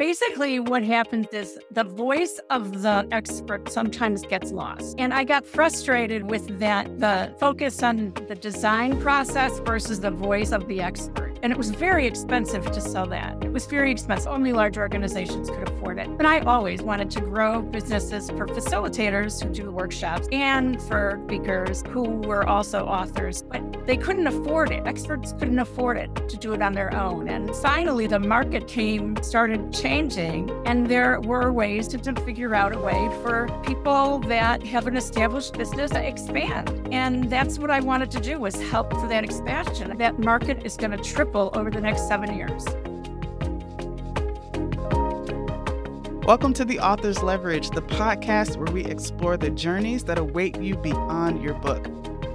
basically what happens is the voice of the expert sometimes gets lost. And I got frustrated with that the focus on the design process versus the voice of the expert. And it was very expensive to sell that. It was very expensive. Only large organizations could afford it. And I always wanted to grow businesses for facilitators who do workshops and for speakers who were also authors, but they couldn't afford it. Experts couldn't afford it to do it on their own. And finally, the market came, started changing, and there were ways to, to figure out a way for people that have an established business to expand. And that's what I wanted to do was help for that expansion. That market is going to triple triple over the next seven years. Welcome to The Author's Leverage, the podcast where we explore the journeys that await you beyond your book.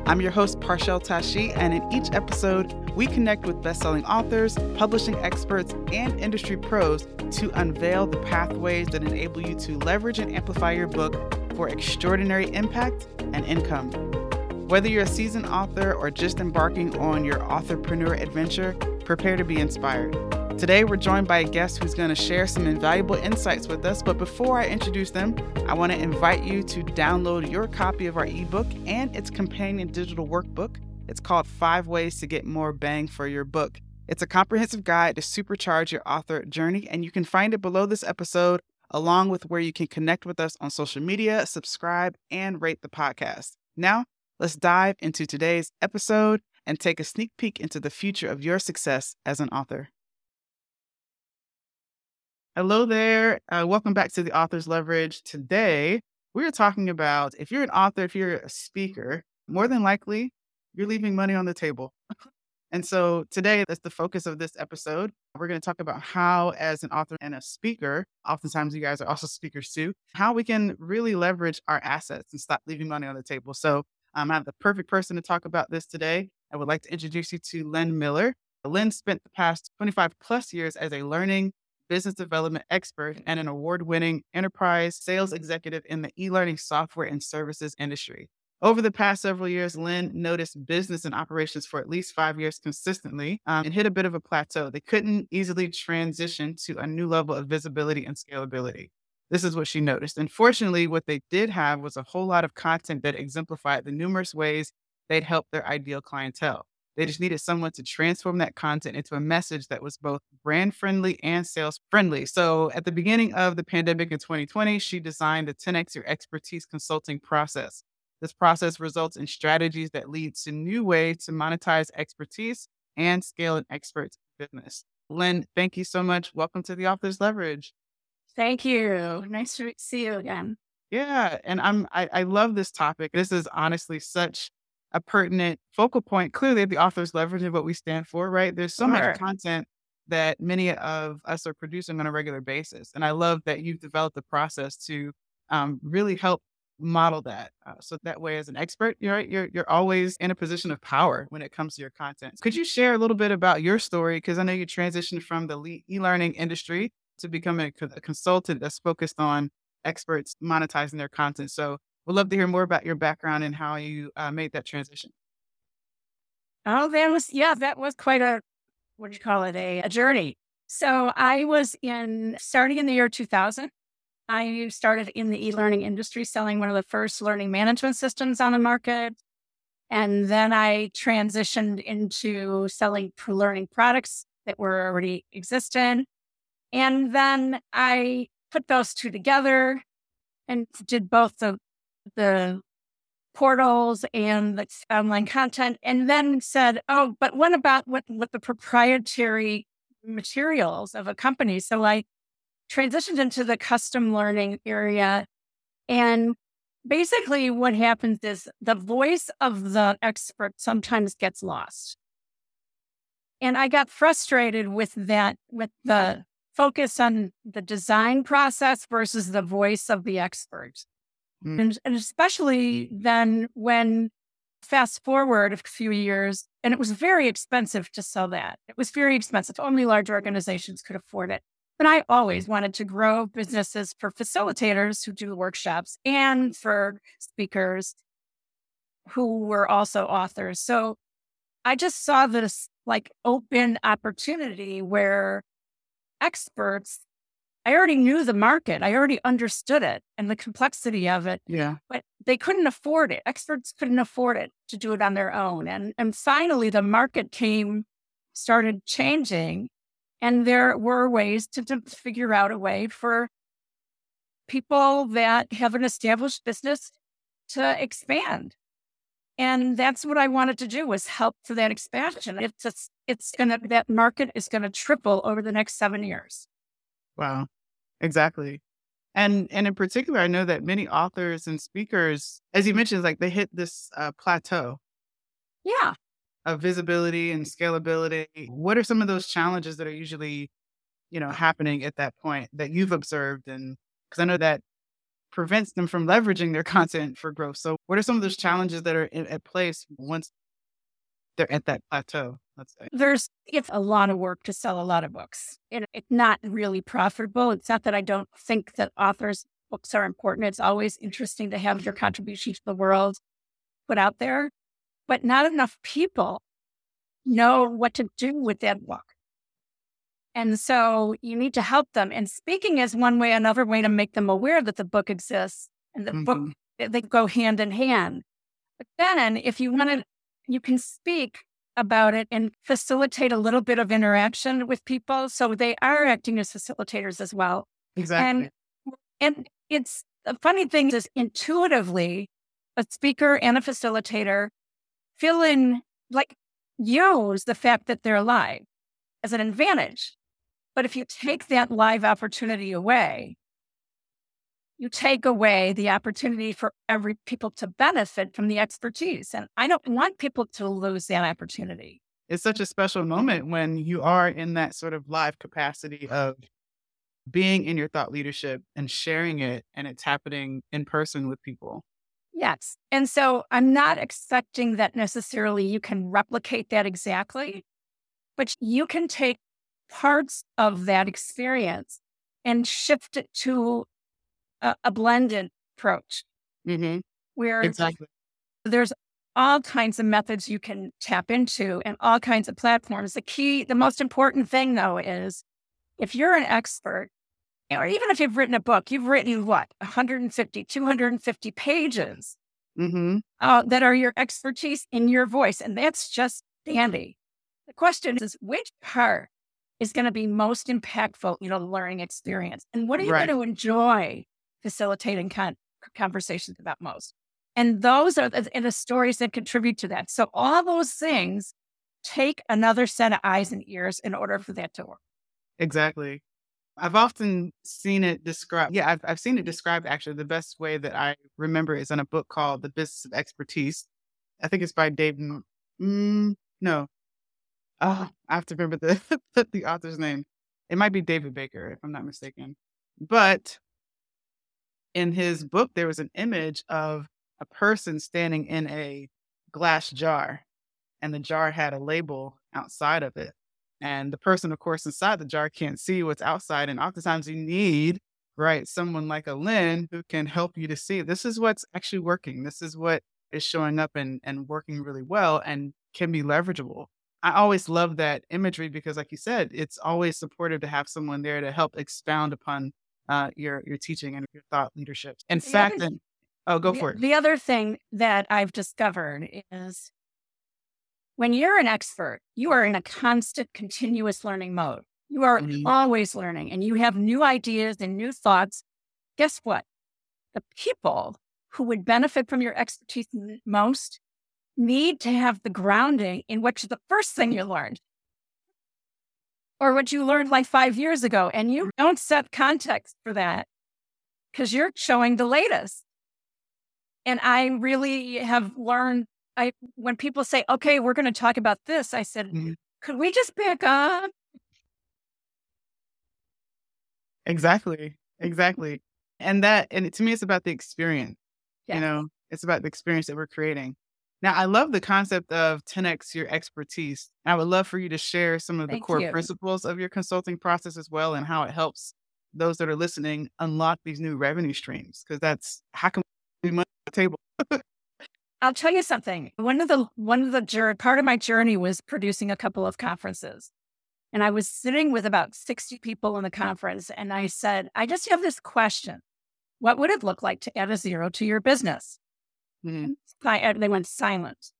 I'm your host, Parshell Tashi, and in each episode, we connect with best-selling authors, publishing experts, and industry pros to unveil the pathways that enable you to leverage and amplify your book for extraordinary impact and income. Whether you're a seasoned author or just embarking on your authorpreneur adventure, prepare to be inspired. Today, we're joined by a guest who's going to share some invaluable insights with us. But before I introduce them, I want to invite you to download your copy of our ebook and its companion digital workbook. It's called Five Ways to Get More Bang for Your Book. It's a comprehensive guide to supercharge your author journey, and you can find it below this episode, along with where you can connect with us on social media, subscribe, and rate the podcast. Now, Let's dive into today's episode and take a sneak peek into the future of your success as an author. Hello there. Uh, welcome back to the Author's Leverage. Today, we're talking about if you're an author, if you're a speaker, more than likely you're leaving money on the table. and so today, that's the focus of this episode. We're going to talk about how, as an author and a speaker, oftentimes you guys are also speakers too, how we can really leverage our assets and stop leaving money on the table. So, um, I have the perfect person to talk about this today. I would like to introduce you to Lynn Miller. Lynn spent the past 25 plus years as a learning business development expert and an award winning enterprise sales executive in the e learning software and services industry. Over the past several years, Lynn noticed business and operations for at least five years consistently um, and hit a bit of a plateau. They couldn't easily transition to a new level of visibility and scalability. This is what she noticed. Unfortunately, what they did have was a whole lot of content that exemplified the numerous ways they'd help their ideal clientele. They just needed someone to transform that content into a message that was both brand friendly and sales friendly. So, at the beginning of the pandemic in 2020, she designed the 10x Your Expertise consulting process. This process results in strategies that lead to new ways to monetize expertise and scale an expert's business. Lynn, thank you so much. Welcome to the Author's Leverage. Thank you. Nice to see you again. Yeah, and I'm I, I love this topic. This is honestly such a pertinent focal point. Clearly, the author's leveraging what we stand for, right? There's so sure. much content that many of us are producing on a regular basis, and I love that you've developed the process to um, really help model that. Uh, so that way, as an expert, you're right, you're you're always in a position of power when it comes to your content. Could you share a little bit about your story? Because I know you transitioned from the e-learning industry to become a, a consultant that's focused on experts monetizing their content. So we'd love to hear more about your background and how you uh, made that transition. Oh, that was, yeah, that was quite a, what do you call it, a, a journey. So I was in, starting in the year 2000, I started in the e learning industry selling one of the first learning management systems on the market. And then I transitioned into selling learning products that were already existent. And then I put those two together and did both the the portals and the online content and then said, oh, but what about what, what the proprietary materials of a company? So I transitioned into the custom learning area. And basically what happens is the voice of the expert sometimes gets lost. And I got frustrated with that, with the focus on the design process versus the voice of the expert. Mm. And, and especially then when fast forward a few years, and it was very expensive to sell that. It was very expensive. Only large organizations could afford it. But I always wanted to grow businesses for facilitators who do workshops and for speakers who were also authors. So I just saw this like open opportunity where experts I already knew the market. I already understood it and the complexity of it. Yeah. But they couldn't afford it. Experts couldn't afford it to do it on their own. And and finally the market came, started changing. And there were ways to, to figure out a way for people that have an established business to expand. And that's what I wanted to do was help for that expansion. It's just, it's gonna that market is gonna triple over the next seven years. Wow. Exactly. And and in particular, I know that many authors and speakers, as you mentioned, like they hit this uh, plateau. Yeah. Of visibility and scalability. What are some of those challenges that are usually, you know, happening at that point that you've observed? And because I know that prevents them from leveraging their content for growth. So, what are some of those challenges that are in, at place once they're at that plateau? Let's say there's it's a lot of work to sell a lot of books. It, it's not really profitable. It's not that I don't think that authors' books are important. It's always interesting to have your mm-hmm. contribution to the world put out there, but not enough people know what to do with that book. And so you need to help them. And speaking is one way, another way to make them aware that the book exists and the mm-hmm. book, they go hand in hand. But then if you want to, you can speak about it and facilitate a little bit of interaction with people. So they are acting as facilitators as well. Exactly. And, and it's the funny thing is intuitively, a speaker and a facilitator feel in like use the fact that they're alive as an advantage. But if you take that live opportunity away, you take away the opportunity for every people to benefit from the expertise. And I don't want people to lose that opportunity. It's such a special moment when you are in that sort of live capacity of being in your thought leadership and sharing it, and it's happening in person with people. Yes. And so I'm not expecting that necessarily you can replicate that exactly, but you can take parts of that experience and shift it to a, a blended approach mm-hmm. where exactly. there's all kinds of methods you can tap into and all kinds of platforms. The key, the most important thing though is if you're an expert, or even if you've written a book, you've written what, 150, 250 pages mm-hmm. uh, that are your expertise in your voice. And that's just dandy. The question is, which part is going to be most impactful, you know, the learning experience. And what are you right. going to enjoy facilitating con- conversations about most? And those are the, and the stories that contribute to that. So all those things take another set of eyes and ears in order for that to work. Exactly. I've often seen it described. Yeah, I've, I've seen it described actually. The best way that I remember is in a book called The Business of Expertise. I think it's by Dave. Mm, no, Oh, I have to remember the the author's name. It might be David Baker, if I'm not mistaken. But in his book, there was an image of a person standing in a glass jar, and the jar had a label outside of it. And the person, of course, inside the jar can't see what's outside. And oftentimes you need, right, someone like a Lynn who can help you to see this is what's actually working. This is what is showing up and, and working really well and can be leverageable. I always love that imagery because, like you said, it's always supportive to have someone there to help expound upon uh, your your teaching and your thought leadership. In the fact, other, and, oh, go the, for it. The other thing that I've discovered is when you're an expert, you are in a constant, continuous learning mode. You are mm-hmm. always learning, and you have new ideas and new thoughts. Guess what? The people who would benefit from your expertise most need to have the grounding in which the first thing you learned or what you learned like five years ago. And you don't set context for that because you're showing the latest. And I really have learned I when people say, okay, we're going to talk about this, I said, mm-hmm. could we just back up? Exactly. Exactly. And that, and to me, it's about the experience. Yeah. You know, it's about the experience that we're creating. Now, I love the concept of 10x your expertise. I would love for you to share some of the Thank core you. principles of your consulting process as well and how it helps those that are listening unlock these new revenue streams because that's how can we money on the table. I'll tell you something. One of the one of the journey part of my journey was producing a couple of conferences. And I was sitting with about 60 people in the conference. And I said, I just have this question What would it look like to add a zero to your business? Mm-hmm. They went silent.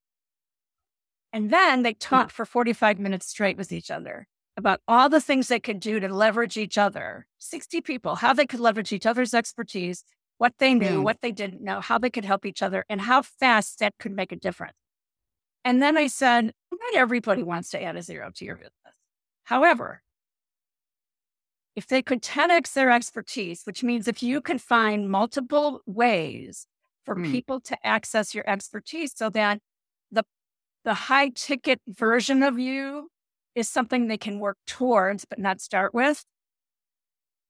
And then they talked for 45 minutes straight with each other about all the things they could do to leverage each other 60 people, how they could leverage each other's expertise, what they knew, mm. what they didn't know, how they could help each other, and how fast that could make a difference. And then I said, not everybody wants to add a zero to your business. However, if they could 10x their expertise, which means if you can find multiple ways for mm. people to access your expertise so that the the high ticket version of you is something they can work towards but not start with,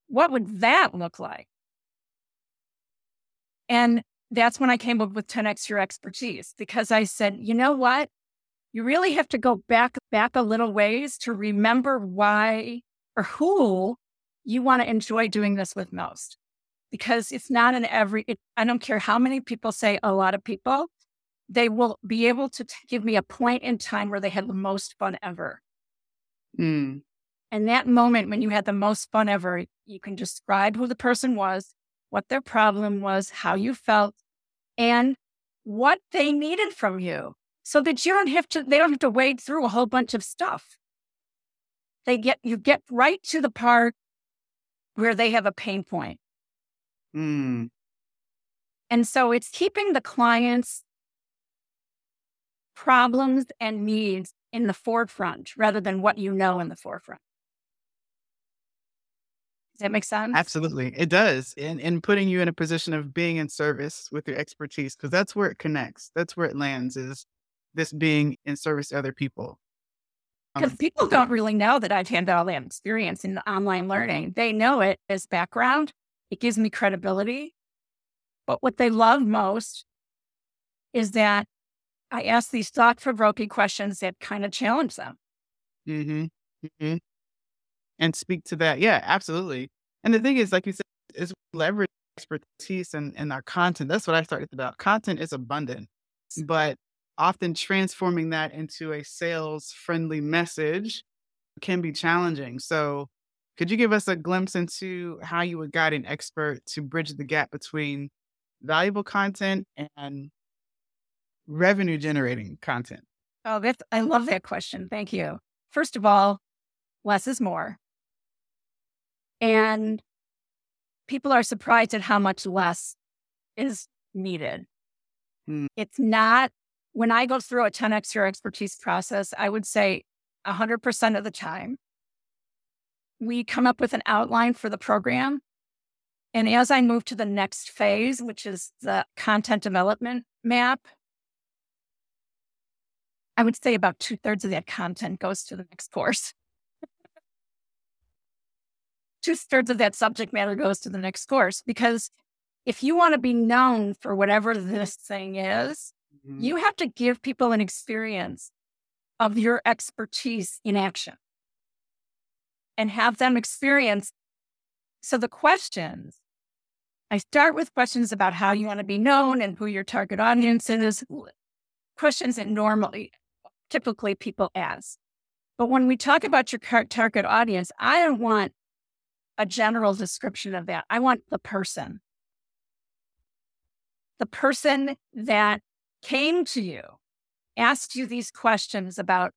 what would that look like? And that's when I came up with 10x your expertise because I said, you know what? You really have to go back back a little ways to remember why or who you want to enjoy doing this with most. Because it's not in every, it, I don't care how many people say a lot of people, they will be able to t- give me a point in time where they had the most fun ever. Mm. And that moment when you had the most fun ever, you can describe who the person was, what their problem was, how you felt, and what they needed from you so that you don't have to, they don't have to wade through a whole bunch of stuff. They get, you get right to the part where they have a pain point. Mm. And so it's keeping the client's problems and needs in the forefront rather than what you know in the forefront. Does that make sense? Absolutely. It does. And in putting you in a position of being in service with your expertise, because that's where it connects. That's where it lands is this being in service to other people. Because um, people don't really know that I've had all that experience in the online learning. They know it as background. It gives me credibility. But what they love most is that I ask these thought provoking questions that kind of challenge them. Mm-hmm. Mm-hmm. And speak to that. Yeah, absolutely. And the thing is, like you said, is leverage expertise and, and our content. That's what I started about. Content is abundant, but often transforming that into a sales friendly message can be challenging. So, could you give us a glimpse into how you would guide an expert to bridge the gap between valuable content and revenue generating content? Oh, that's, I love that question. Thank you. First of all, less is more. And people are surprised at how much less is needed. Hmm. It's not, when I go through a 10x your expertise process, I would say 100% of the time, we come up with an outline for the program. And as I move to the next phase, which is the content development map, I would say about two thirds of that content goes to the next course. two thirds of that subject matter goes to the next course because if you want to be known for whatever this thing is, mm-hmm. you have to give people an experience of your expertise in action and have them experience. So the questions, I start with questions about how you want to be known and who your target audience is, questions that normally typically people ask. But when we talk about your target audience, I don't want a general description of that. I want the person. The person that came to you, asked you these questions about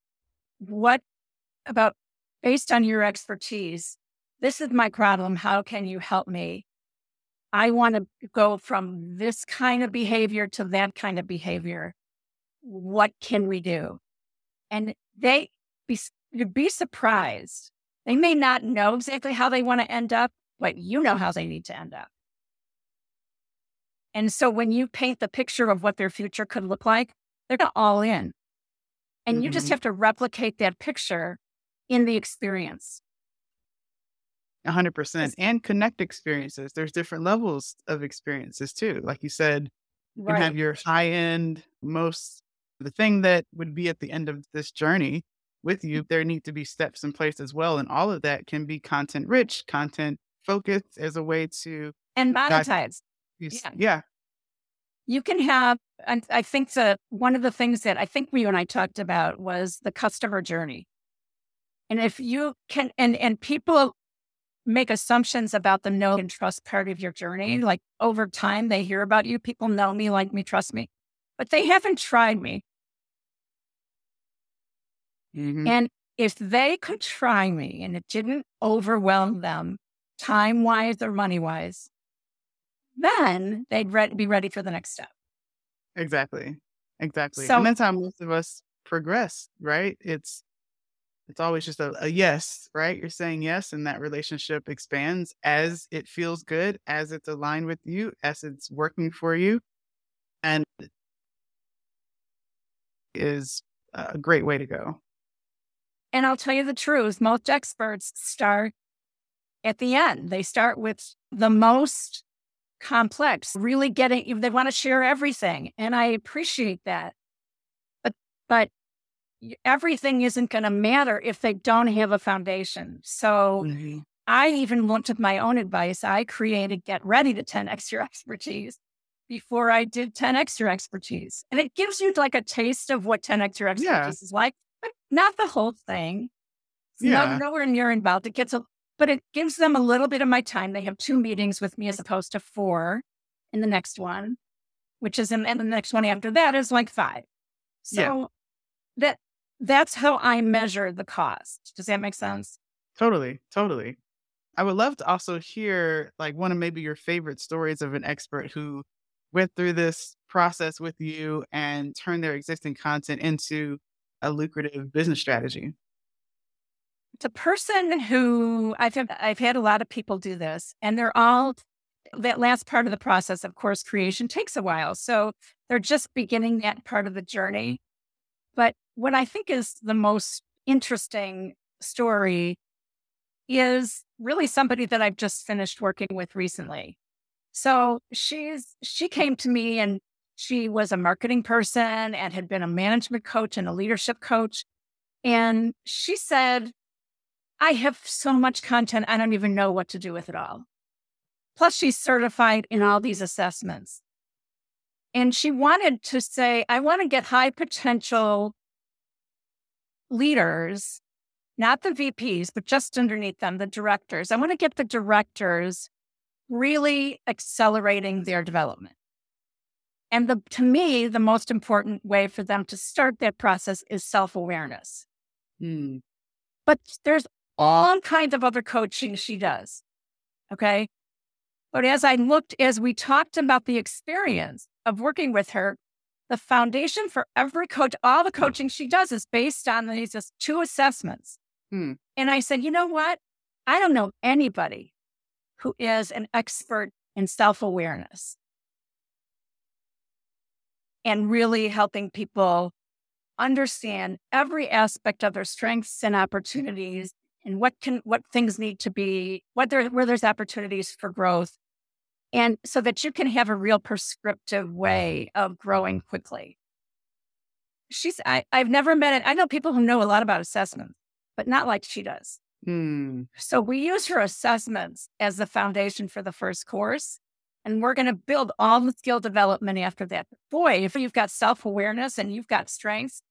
what, about based on your expertise, this is my problem. How can you help me? I want to go from this kind of behavior to that kind of behavior. What can we do? and they be, you'd be surprised. They may not know exactly how they want to end up, but you know how they need to end up. And so when you paint the picture of what their future could look like, they're all in. And mm-hmm. you just mm-hmm. have to replicate that picture in the experience. 100% and connect experiences. There's different levels of experiences too. Like you said, you right. can have your high end, most the thing that would be at the end of this journey with you, mm-hmm. there need to be steps in place as well. And all of that can be content rich, content focused as a way to and monetize. Yeah. yeah. You can have, and I think that one of the things that I think we and I talked about was the customer journey. And if you can, and, and people make assumptions about the know and trust part of your journey. Like over time, they hear about you. People know me, like me, trust me, but they haven't tried me. Mm-hmm. And if they could try me and it didn't overwhelm them time wise or money wise, then they'd re- be ready for the next step. Exactly. Exactly. So, and that's how most of us progress, right? It's it's always just a, a, yes, right? You're saying yes, and that relationship expands as it feels good, as it's aligned with you, as it's working for you. And is a great way to go. And I'll tell you the truth most experts start at the end. They start with the most complex, really getting, they want to share everything. And I appreciate that. But, but everything isn't going to matter if they don't have a foundation. So mm-hmm. I even looked at my own advice. I created Get Ready to 10X Your Expertise before I did 10X Your Expertise. And it gives you like a taste of what 10X Your Expertise yeah. is like, but not the whole thing. It's yeah. no, nowhere near involved. It gets a, but it gives them a little bit of my time. They have two meetings with me as opposed to four in the next one, which is in, and the next one after that is like five. So yeah. that that's how I measure the cost. Does that make sense? Totally, totally. I would love to also hear like one of maybe your favorite stories of an expert who went through this process with you and turned their existing content into a lucrative business strategy. The person who I've had, I've had a lot of people do this, and they're all that last part of the process of course creation takes a while. So they're just beginning that part of the journey. But what I think is the most interesting story is really somebody that I've just finished working with recently. So she's she came to me and she was a marketing person and had been a management coach and a leadership coach. And she said, I have so much content, I don't even know what to do with it all. Plus, she's certified in all these assessments. And she wanted to say, I want to get high potential leaders, not the VPs, but just underneath them, the directors. I want to get the directors really accelerating their development. And the, to me, the most important way for them to start that process is self awareness. Hmm. But there's all kinds of other coaching she does. Okay. But as I looked, as we talked about the experience of working with her, the foundation for every coach, all the coaching she does is based on these just two assessments. Hmm. And I said, you know what? I don't know anybody who is an expert in self awareness and really helping people understand every aspect of their strengths and opportunities and what can what things need to be what there where there's opportunities for growth and so that you can have a real prescriptive way of growing quickly. She's, I, I've never met it. I know people who know a lot about assessments, but not like she does. Hmm. So we use her assessments as the foundation for the first course. And we're going to build all the skill development after that. Boy, if you've got self awareness and you've got strengths,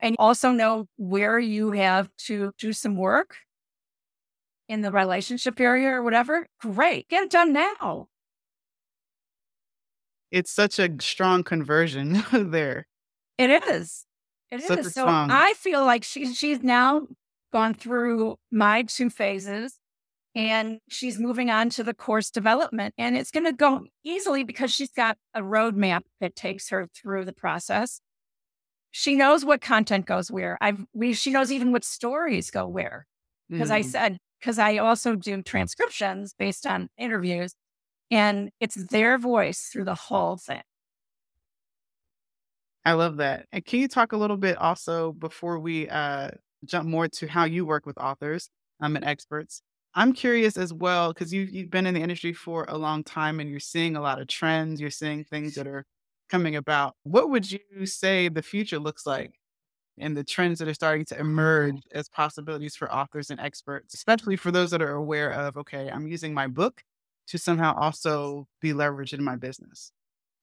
and also know where you have to do some work, in the relationship area or whatever, great. Get it done now. It's such a strong conversion there. It is. It such is. So strong. I feel like she, she's now gone through my two phases and she's moving on to the course development. And it's going to go easily because she's got a roadmap that takes her through the process. She knows what content goes where. I've we she knows even what stories go where. Because mm. I said because I also do transcriptions based on interviews, and it's their voice through the whole thing. I love that. And can you talk a little bit also before we uh, jump more to how you work with authors um, and experts? I'm curious as well because you you've been in the industry for a long time and you're seeing a lot of trends. You're seeing things that are coming about. What would you say the future looks like and the trends that are starting to emerge as possibilities for authors and experts, especially for those that are aware of, okay, I'm using my book to somehow also be leveraged in my business?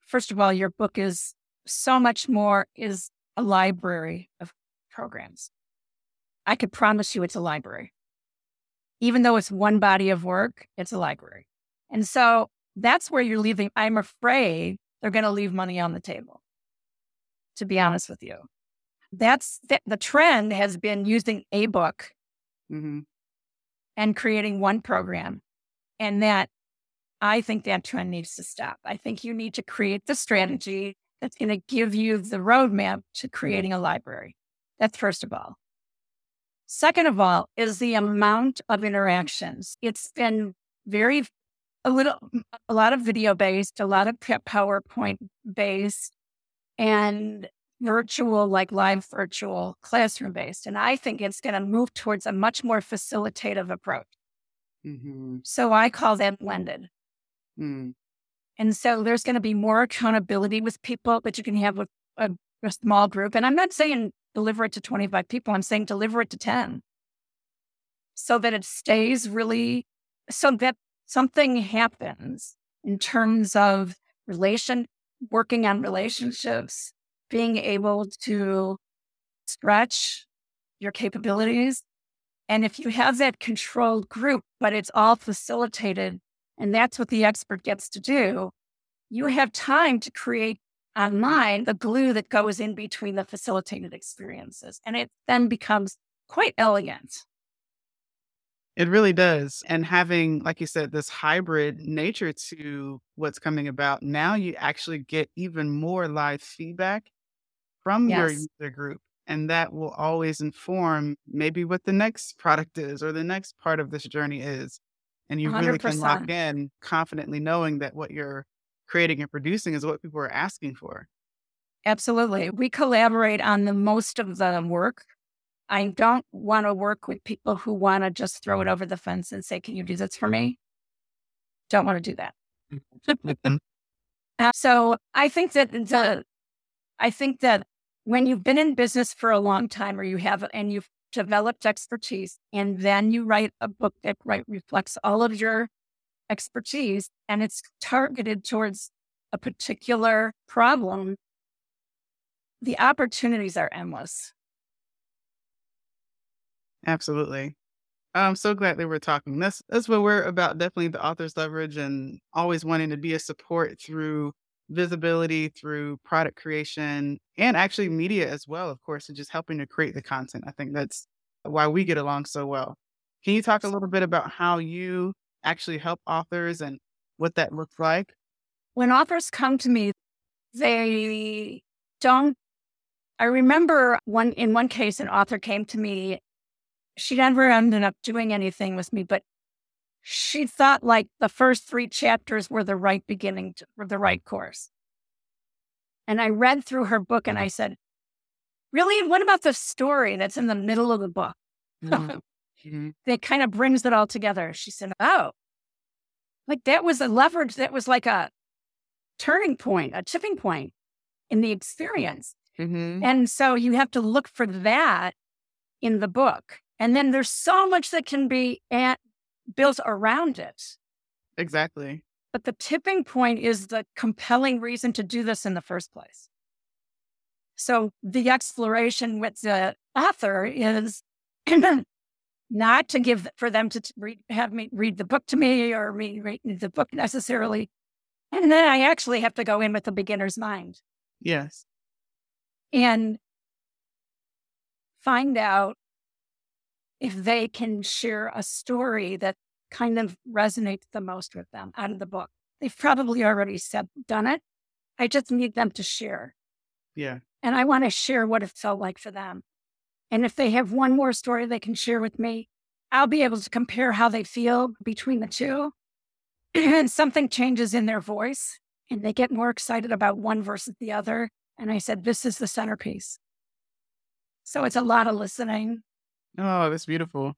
First of all, your book is so much more is a library of programs. I could promise you it's a library. Even though it's one body of work, it's a library. And so that's where you're leaving. I'm afraid they're going to leave money on the table, to be honest with you. That's the, the trend has been using a book mm-hmm. and creating one program. And that I think that trend needs to stop. I think you need to create the strategy that's going to give you the roadmap to creating a library. That's first of all. Second of all, is the amount of interactions. It's been very, a little, a lot of video based, a lot of PowerPoint based, and virtual, like live virtual classroom based. And I think it's going to move towards a much more facilitative approach. Mm-hmm. So I call that blended. Mm. And so there's going to be more accountability with people that you can have with a, a small group. And I'm not saying deliver it to 25 people, I'm saying deliver it to 10 so that it stays really, so that something happens in terms of relation, working on relationships, being able to stretch your capabilities. And if you have that controlled group, but it's all facilitated, and that's what the expert gets to do, you have time to create online the glue that goes in between the facilitated experiences. And it then becomes quite elegant. It really does. And having, like you said, this hybrid nature to what's coming about, now you actually get even more live feedback from your user group. And that will always inform maybe what the next product is or the next part of this journey is. And you really can lock in confidently knowing that what you're creating and producing is what people are asking for. Absolutely. We collaborate on the most of the work. I don't want to work with people who want to just throw it over the fence and say, Can you do this for me? Don't want to do that. Mm-hmm. so I think that the I think that when you've been in business for a long time or you have and you've developed expertise and then you write a book that right reflects all of your expertise and it's targeted towards a particular problem the opportunities are endless. Absolutely. I'm so glad that we're talking. That's that's what we're about definitely the author's leverage and always wanting to be a support through visibility through product creation and actually media as well, of course, and just helping to create the content. I think that's why we get along so well. Can you talk a little bit about how you actually help authors and what that looks like? When authors come to me, they don't. I remember one in one case, an author came to me. She never ended up doing anything with me, but she thought like the first three chapters were the right beginning to, for the right course. And I read through her book and I said, Really? What about the story that's in the middle of the book? Mm-hmm. mm-hmm. that kind of brings it all together. She said, Oh, like that was a leverage that was like a turning point, a tipping point in the experience. Mm-hmm. And so you have to look for that in the book. And then there's so much that can be at, built around it. Exactly. But the tipping point is the compelling reason to do this in the first place. So the exploration with the author is not to give for them to read, have me read the book to me or me read the book necessarily. And then I actually have to go in with a beginner's mind. Yes. And find out if they can share a story that kind of resonates the most with them out of the book. They've probably already said, done it. I just need them to share. Yeah. And I want to share what it felt like for them. And if they have one more story they can share with me, I'll be able to compare how they feel between the two. and something changes in their voice and they get more excited about one versus the other. And I said, this is the centerpiece. So it's a lot of listening, Oh, that's beautiful.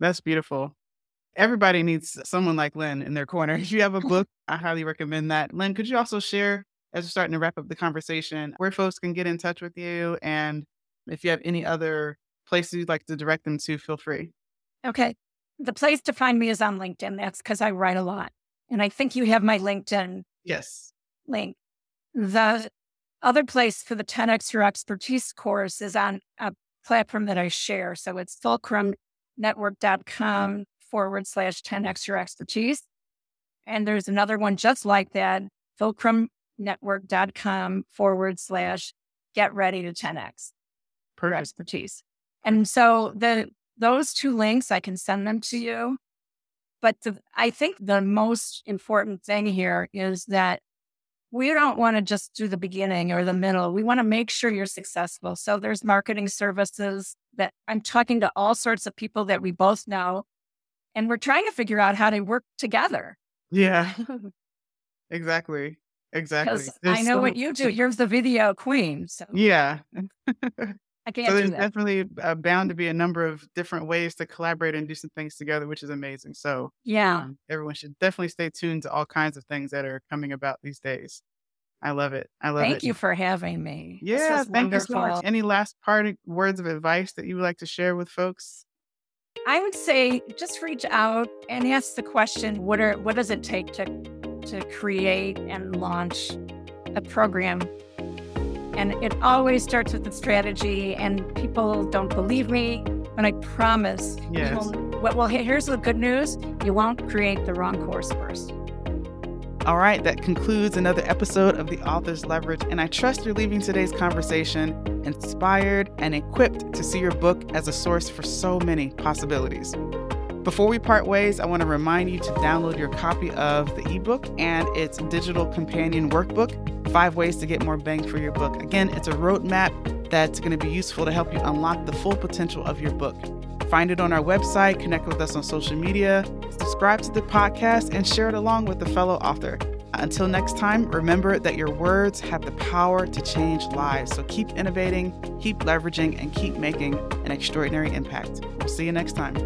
That's beautiful. Everybody needs someone like Lynn in their corner. If you have a book, I highly recommend that. Lynn, could you also share, as we're starting to wrap up the conversation, where folks can get in touch with you? And if you have any other places you'd like to direct them to, feel free. Okay. The place to find me is on LinkedIn. That's because I write a lot. And I think you have my LinkedIn yes. link. The other place for the 10x Your Expertise course is on a platform that I share. So it's fulcrumnetwork.com forward slash 10x your expertise. And there's another one just like that, fulcrumnetwork.com forward slash get ready to 10x per expertise. And so the those two links, I can send them to you. But the, I think the most important thing here is that we don't want to just do the beginning or the middle. We want to make sure you're successful. So there's marketing services that I'm talking to all sorts of people that we both know, and we're trying to figure out how to work together. Yeah, exactly. Exactly. I know so, what you do. You're the video queen. So yeah. I can't so there's that. definitely uh, bound to be a number of different ways to collaborate and do some things together, which is amazing. So yeah, um, everyone should definitely stay tuned to all kinds of things that are coming about these days. I love it. I love thank it. Thank you for having me. Yeah, thank wonderful. you so much. Any last parting words of advice that you would like to share with folks? I would say just reach out and ask the question: What are what does it take to to create and launch a program and it always starts with the strategy, and people don't believe me, but I promise. Yes. Will, well, here's the good news you won't create the wrong course first. All right, that concludes another episode of The Author's Leverage, and I trust you're leaving today's conversation inspired and equipped to see your book as a source for so many possibilities. Before we part ways, I want to remind you to download your copy of the ebook and its digital companion workbook Five Ways to Get More Bang for Your Book. Again, it's a roadmap that's going to be useful to help you unlock the full potential of your book. Find it on our website, connect with us on social media, subscribe to the podcast, and share it along with a fellow author. Until next time, remember that your words have the power to change lives. So keep innovating, keep leveraging, and keep making an extraordinary impact. We'll see you next time.